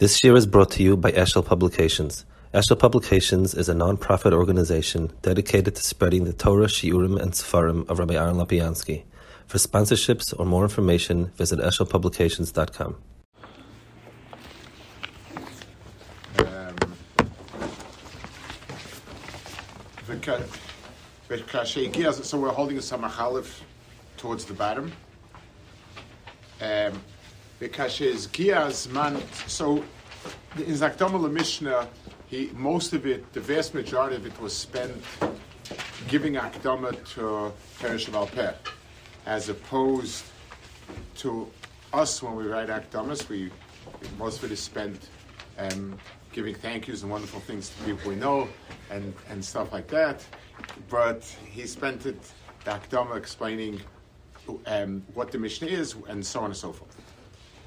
This year is brought to you by Eshel Publications. Eshel Publications is a non-profit organization dedicated to spreading the Torah, Shiurim, and Sefarim of Rabbi Aaron Lopiansky. For sponsorships or more information, visit eshelpublications.com. Um, So we're holding a samachalif towards the bottom. Um, so in Zakdom Mishnah, he most of it, the vast majority of it was spent giving Akdama to Perish of as opposed to us when we write Akdamas, we most of it is spent um, giving thank yous and wonderful things to people we know and, and stuff like that. But he spent it, the Akdama, explaining um, what the Mishnah is and so on and so forth.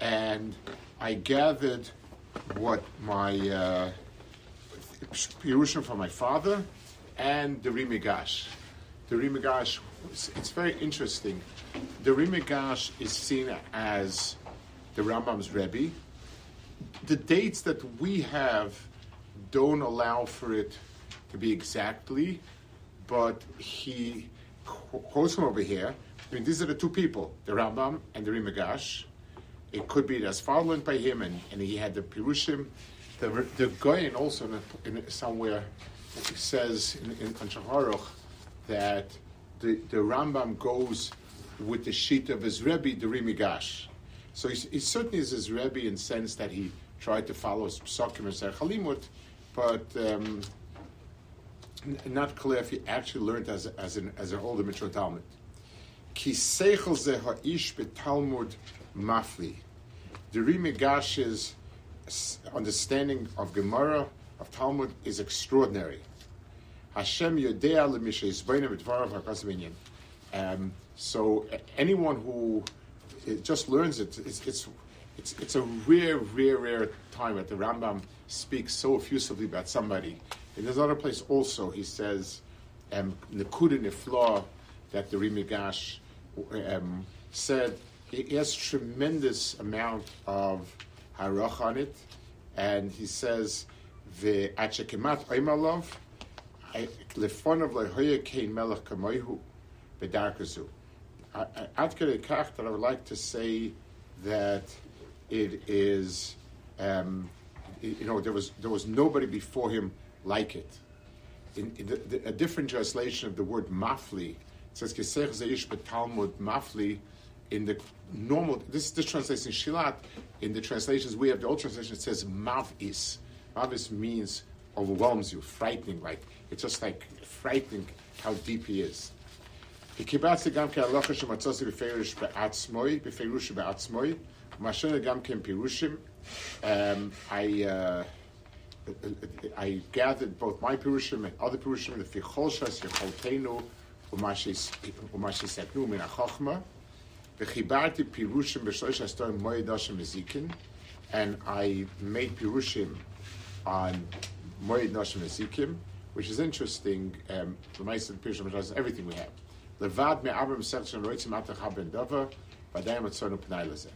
and I gathered what my uh, Pirushim from my father and the Rimigash. The Rimigash, it's very interesting. The Rimigash is seen as the Rambam's Rebbe. The dates that we have don't allow for it to be exactly, but he quotes from over here. I mean, these are the two people, the Rambam and the Rimigash. It could be that's followed by him, and, and he had the Pirushim. The, the Goyen also in, in somewhere says in, in, that the, the Rambam goes with the sheet of his Rebbe, the Rimigash. So he, certainly is his Rebbe in sense that he tried to follow his Psakim and Chalimut, but um, not clear if he actually learned as, as, an, as an older Mitra Talmud. Ki seichel ze ha'ish betalmud mafli. The Rimigash's understanding of Gemara, of Talmud, is extraordinary. Hashem Yodea um, So anyone who just learns it, it's, it's, it's, it's a rare, rare, rare time that the Rambam speaks so effusively about somebody. In this other place also, he says, um, Nekuda that the Rimigash um, said he has tremendous amount of harach on it, and he says the achekemat oimalov lefonav lehoya kein melech kamoihu bedarkazu. Ad kach that I would like to say that it is, um, you know, there was there was nobody before him like it. In, in the, the, a different translation of the word mafli it says betalmud mafli in the normal, this this translation shilat. In the translations we have, the old translation it says mavis. Mavis means overwhelms you, frightening. Like it's just like frightening how deep he is. He קיבצתי גם כהלכה שמצאתי בפירוש בעצמוי, בפירוש בעצמוי, ומשנה גם כן פירושים. I, uh, I gathered both my pirushim and other pirushim, the ficholshas yecholtenu, ומה שסתנו מן החוכמה. V'chibarti pirushim b'shlosh hastorim moed Hashem ezikin, and I made pirushim on moed Hashem ezikim, which is interesting. Um, the Ma'aser pirushim is everything we have. Levad me'avrim section roitzim atach ben dava, v'adayim atzornu p'nai lezeh.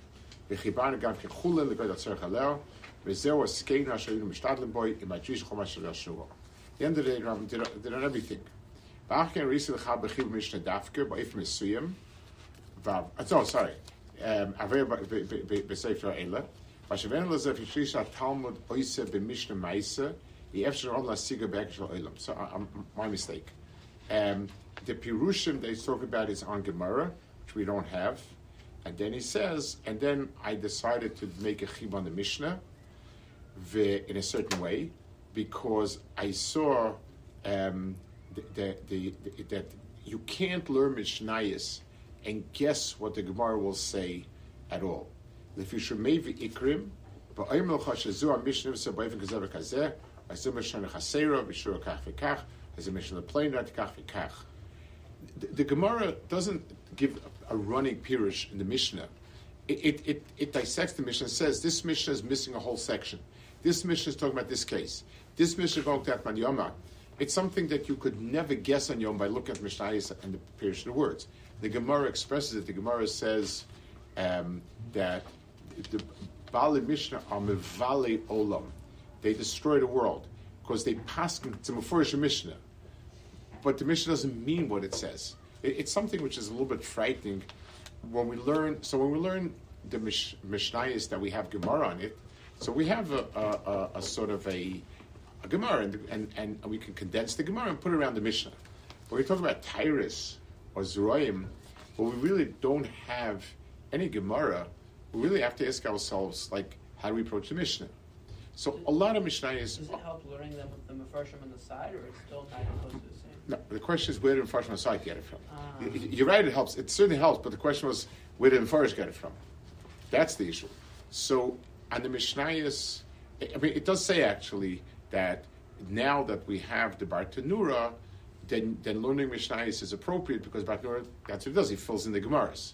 V'chibarni gam kechulin l'god atzor chaleo, v'zeu askeinu asherinu mishtadlim boy, im adjish chomash shel Yeshua. The end of the day, did, on everything. V'achken risi l'chab b'chiv mishnah dafker, ba'if mesuyim, Vav. Oh, sorry. Aver b'sefer Eila. Vashavenu lezef yishlisha Talmud oise b'mishna ma'isa yefshar on lasiga b'ekshal Eilam. So, uh, um, my mistake. Um, the Pirushim they talk about is on Gemara, which we don't have. And then he says, and then I decided to make a chib on the Mishnah in a certain way because I saw um, the, the, the, that you can't learn Mishnayis and guess what the Gemara will say at all. The, the Gemara doesn't give a, running pirush in the Mishnah. It, it, it, it dissects the Mishnah and says this Mishnah is missing a whole section. This Mishnah is talking about this case. This Mishnah is going to Atman Yoma. It's something that you could never guess on your own by looking at Mishnayos and the Pirush of the words. The Gemara expresses it. The Gemara says um, that the Bali Mishnah are Mevale Olam. They destroy the world because they pass to Mefurish Mishnah. But the Mishnah doesn't mean what it says. It, it's something which is a little bit frightening when we learn. So when we learn the Mish, Mishnayos that we have Gemara on it, so we have a, a, a, a sort of a, a Gemara, and, and, and we can condense the Gemara and put it around the Mishnah. When we talk about Tyrus or Zeroim, but we really don't have any Gemara, we really have to ask ourselves, like, how do we approach the Mishnah? So a lot of Mishnayos. Does it help learning them with the Mefarshim on the side, or it's still not close to the same? No, the question is where did Mefreshim on the side get it from? Ah. You're right, it helps. It certainly helps, but the question was where did Mepharsh get it from? That's the issue. So, on the Mishnayos, I mean, it does say actually that now that we have the Bartanura, then, then learning Mishnayos is appropriate because Bartanura, that's what it does, he fills in the Gemaras.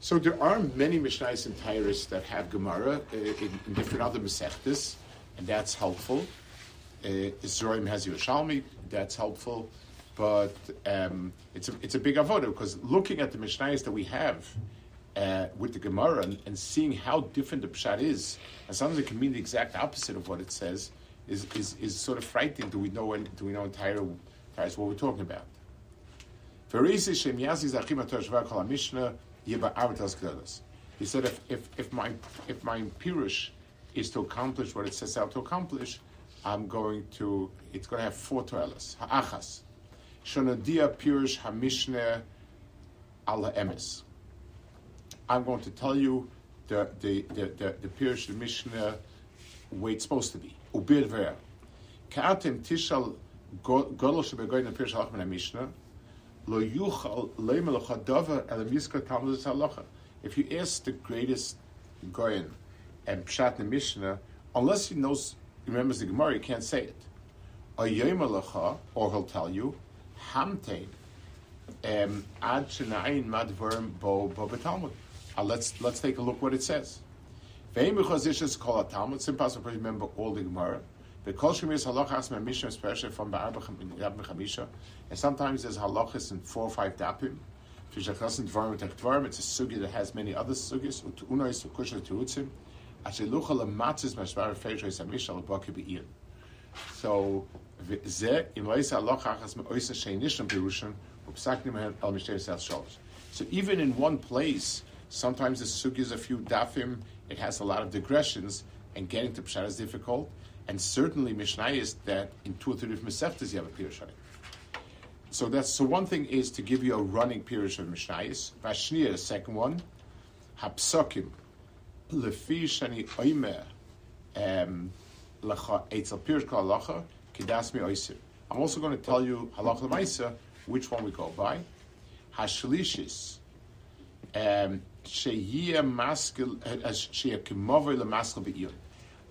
So there are many Mishnayos and Tyrus that have Gemara uh, in, in different other Masechtas, and that's helpful. Uh, Zorim has Yerushalmi, that's helpful, but um, it's a it's a big avoda because looking at the Mishnayos that we have uh, with the Gemara and, and seeing how different the Pshat is, and sometimes it can mean the exact opposite of what it says, is is, is sort of frightening. Do we know do we know entire entirely what we're talking about? He said, if, if, if my if my pirush is to accomplish what it sets out to accomplish, I'm going to it's going to have four toilas. Ha'achas. Shonadia pirush HaMishnah Al Ha'emes. I'm going to tell you the the the the, the pirush the Mishnah way it's supposed to be. Ka'atim tishal. Lo yuchal miska talmud halacha. If you ask the greatest goyin and pshat the Mishnah, unless he knows, remembers the Gemara, you can't say it. A yomalacha, or he'll tell you, hamtein ad shenayin madvarim bo bo betalmud. Uh, let's let's take a look what it says. Ve'im b'chazishas kol hatalmud. It's impossible to remember all the Gemara. The kol shemiris halachas my Mishnah, especially from Ba'arba Chamisha, and sometimes there's halachas in four or five dapim. It's a sugi that has many other sugis. U'unais u'kusha terutzim. Ashelucha lematzis mashvar feishes hamishal l'baki be'ir. So, im lois halacha achas me'oisa sheinishim pirushin u'psaknim al mishtei sel shalosh. So even in one place, sometimes the sugi is a few dafim. It has a lot of digressions, and getting to pshat is difficult. And certainly Mishnah is that in two or three different meseftas you have a pirush. So that's so. One thing is to give you a running pirush of. Vashniya, the second one, hapsakim lefi shani oimer um, lacha eitzel pirush kol halacha oisir. I'm also going to tell you halacha lemaisa which one we go by. Hashlishis um,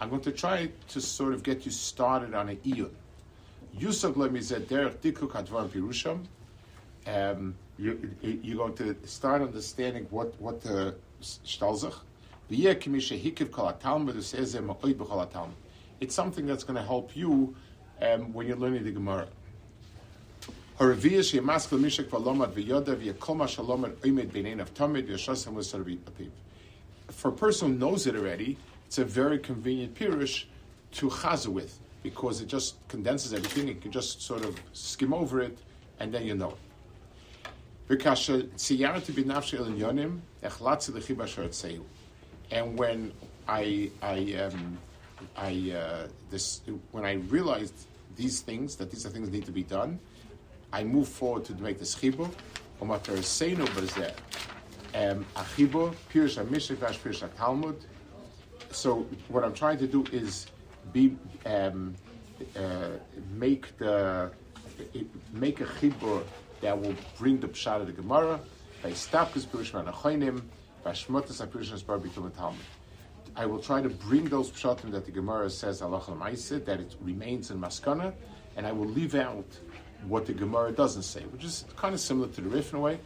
I'm going to try to sort of get you started on an iyun. Pirusham. Um, you, you're going to start understanding what what the shtalzach. It's something that's going to help you um, when you're learning the Gemara. For a person who knows it already, it's a very convenient pirush to chaza with because it just condenses everything. You can just sort of skim over it, and then you know it. And when I, I, um, I, uh, this, when I realized these things, that these are things that need to be done, I move forward to make this chibur. Umater seinu bezeh. Um, a chibur, pirush ha-mishnah, pirush ha-talmud. So what I'm trying to do is be um, uh, make the make a chibur that will bring the pshat of the Gemara by stapkes pirush manachoinim by shmotas pirush bar bitul talmud. I will try to bring those pshatim that the Gemara says Allah that it remains in Maskana, and I will leave out what the Gemara doesn't say, which is kind of similar to the Rif in a way.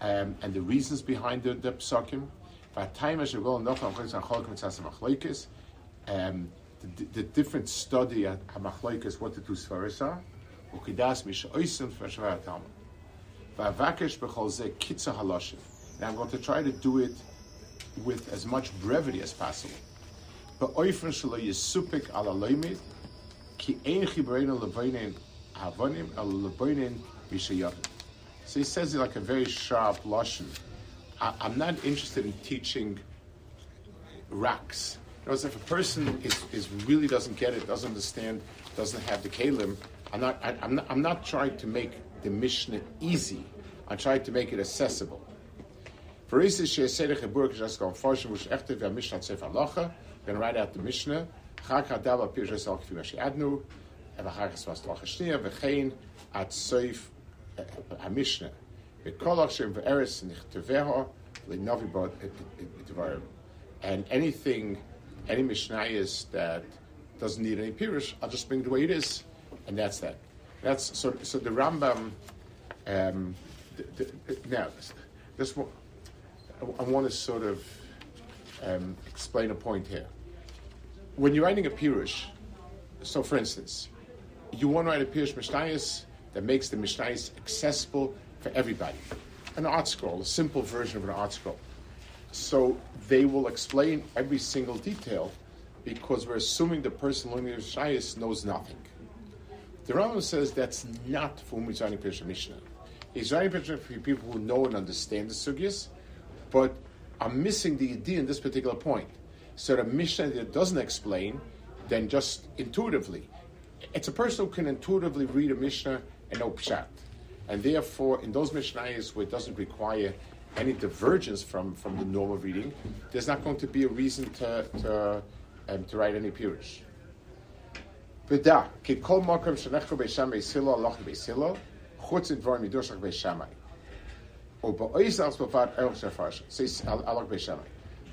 Um, and the reasons behind the, the psakim. Um, the, the different study at Hamachlaikas, what the two svaris are. Now I'm going to try to do it with as much brevity as possible. Ba'oifen shelo yisupik ala loimid, ki ein chibreinu levoinin havonim ala levoinin mishayadim. So he says it like a very sharp lashon. I'm not interested in teaching racks. Because if a person is, is really doesn't get it, doesn't understand, doesn't have the kalim, I'm not, I, am not, I'm not trying to make the Mishnah easy. I'm trying to make it accessible. For instance, she said burg just go forschen which echte wer Mishnah Lacha, then write out the Mishnah, Kfi Adnu, and anything, any Mishnayis that doesn't need any Pirish, I'll just bring the way it is, and that's that. That's so. So the Rambam. Um, the, the, now, this one, I want to sort of um, explain a point here. When you're writing a pirush, so for instance, you want to write a pirush mishnayis that makes the mishnayis accessible for everybody, an ArtScroll, a simple version of an ArtScroll. So they will explain every single detail because we're assuming the person learning the mishnayis knows nothing. The Rambam says that's not for Mizani Pesha Mishnah. He's writing Pesha for people who know and understand the sugyas, but are missing the idea in this particular point. So the Mishnah that doesn't explain, then just intuitively, it's a person who can intuitively read a Mishnah and no pshat, and therefore in those Mishnahs where it doesn't require any divergence from, from the normal reading, there's not going to be a reason to to, um, to write any pirush.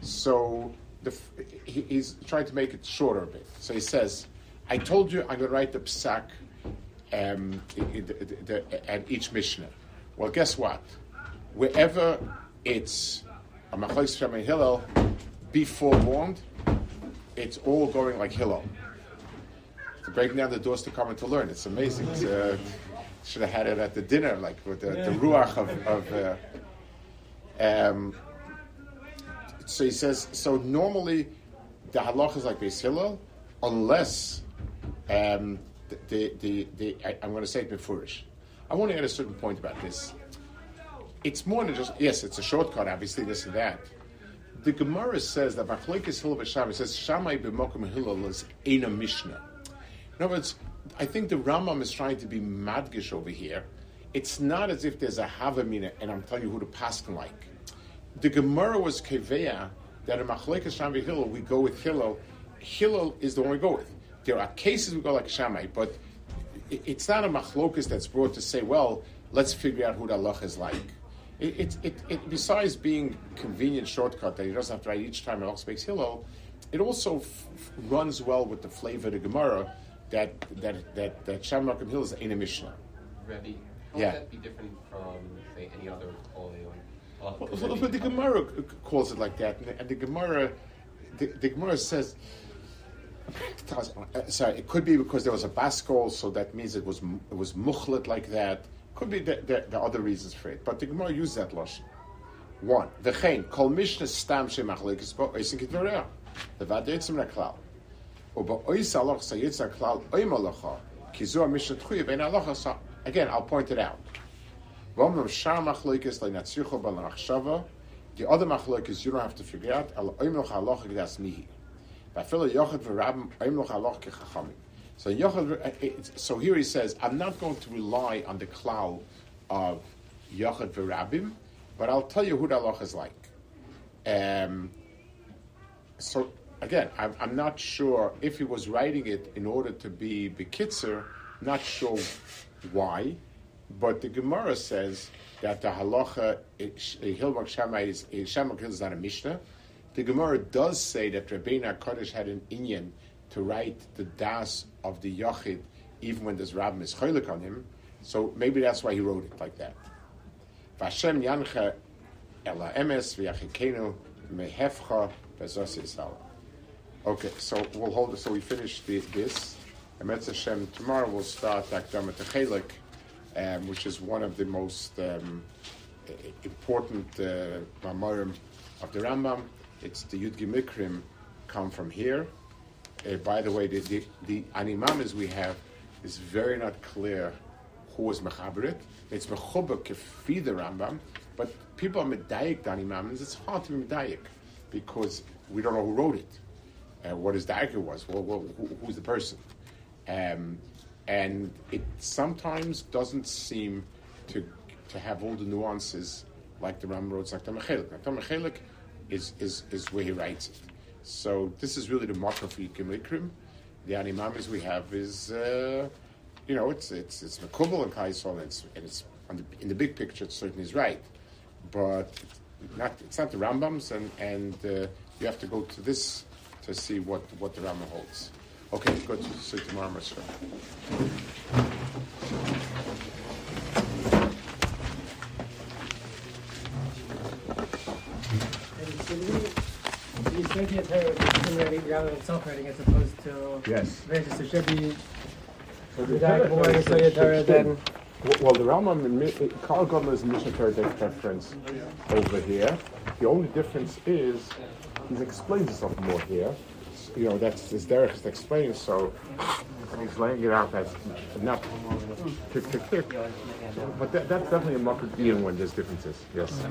So, the, he, he's trying to make it shorter a bit. So he says, I told you I'm going to write the psak um, at each Mishnah. Well, guess what? Wherever it's a Machlais Shemay Hillel, be forewarned, it's all going like Hillel breaking down the doors to come and to learn. It's amazing. It's, uh, should have had it at the dinner, like with the, the ruach of. of uh, um, so he says. So normally, the halach is like Beis Hillel, unless um, the, the, the, I, am going to say it beforish. I want to add a certain point about this. It's more than just yes, it's a shortcut. Obviously, this and that. The Gemara says that Machlekes Hillel b'Shammai says Shammai b'Mokum Hillel is a Mishnah. In other words, I think the Rambam is trying to be madgish over here. It's not as if there's a Havamina and I'm telling you who to pass like. The Gemara was Keveya that in Machlekas Shambi Hillel we go with Hillel. Hillel is the one we go with. There are cases we go like Shammai, but it's not a machlokas that's brought to say, well, let's figure out who the Allah is like. It, it, it, besides being convenient shortcut that he doesn't have to write each time Allah speaks Hillel, it also f- runs well with the flavor of the Gemara that that that that Shamrock and Hill is in a Mishnah. Rebbe, how yeah. would that be different from say any other Kol well, but the Gemara calls it like that, and the, Gemara, the, the Gemara says, sorry, it could be because there was a baskol, so that means it was it was muchlet like that. Could be the, the, the, other reasons for it, but the Gemara used that lashon. One, the chain kol mishnah stam shemachlekes bo oisin. The vadetzim reklal. Again, I'll point it out. The other machlokes you don't have to figure out. So so here he says, I'm not going to rely on the cloud of Yochad v'Rabim, but I'll tell you who the halacha is like. Um, so again, I'm, I'm, not sure if he was writing it in order to be bekitzer, not sure why, but the Gemara says that the halacha Hilbach Shammai is Shammai is not a Mishnah. The Gemara does say that Rabbeinu Kodesh had an inyan to write the das of the Yachid even when there's Rabbim is on him. So maybe that's why he wrote it like that. Vashem yancha ela emes v'yachikenu mehefcha bezos. Okay, so we'll hold it. So we finish the, this. And Hashem, tomorrow we'll start Akdama Techelik, um, which is one of the most um, important uh, Mamorim of the Rambam. It's the Yud Mikrim come from here. Uh, by the way, the, the, the animamas we have is very not clear who was Mechaberit. It's Mechuba Kefi the Rambam, but people are Medayik the animamas. It's hard to be Medayik because we don't know who wrote it. Uh, what his dagger was, well, well who, who's the person. Um, and it sometimes doesn't seem to, to have all the nuances like the Ram wrote Zakta Mechelik. Zakta Mechelik is, is, is where he writes it. So this is really the motto for Yikim Ikrim. The animamis we have is, uh, you know, it's it's it's Mekubal and Kaisol, and it's, and it's the, in the big picture, it certainly is right, but it's not it's not the Rambams, and and uh, you have to go to this to see what, what the Rama holds. Okay, good. See you tomorrow, Mr. You said the Torah is rather than self-writing as opposed to yes. So should be so more Yisrael Torah than. Well, the Rambam, Karl uh, Godler's Mishnah Torah takes preference over here. The only difference is he explains himself more here. You know, that's his Derek is explaining, so he's laying it out as enough to, to, to, But that, that's definitely a market when there's differences, yes.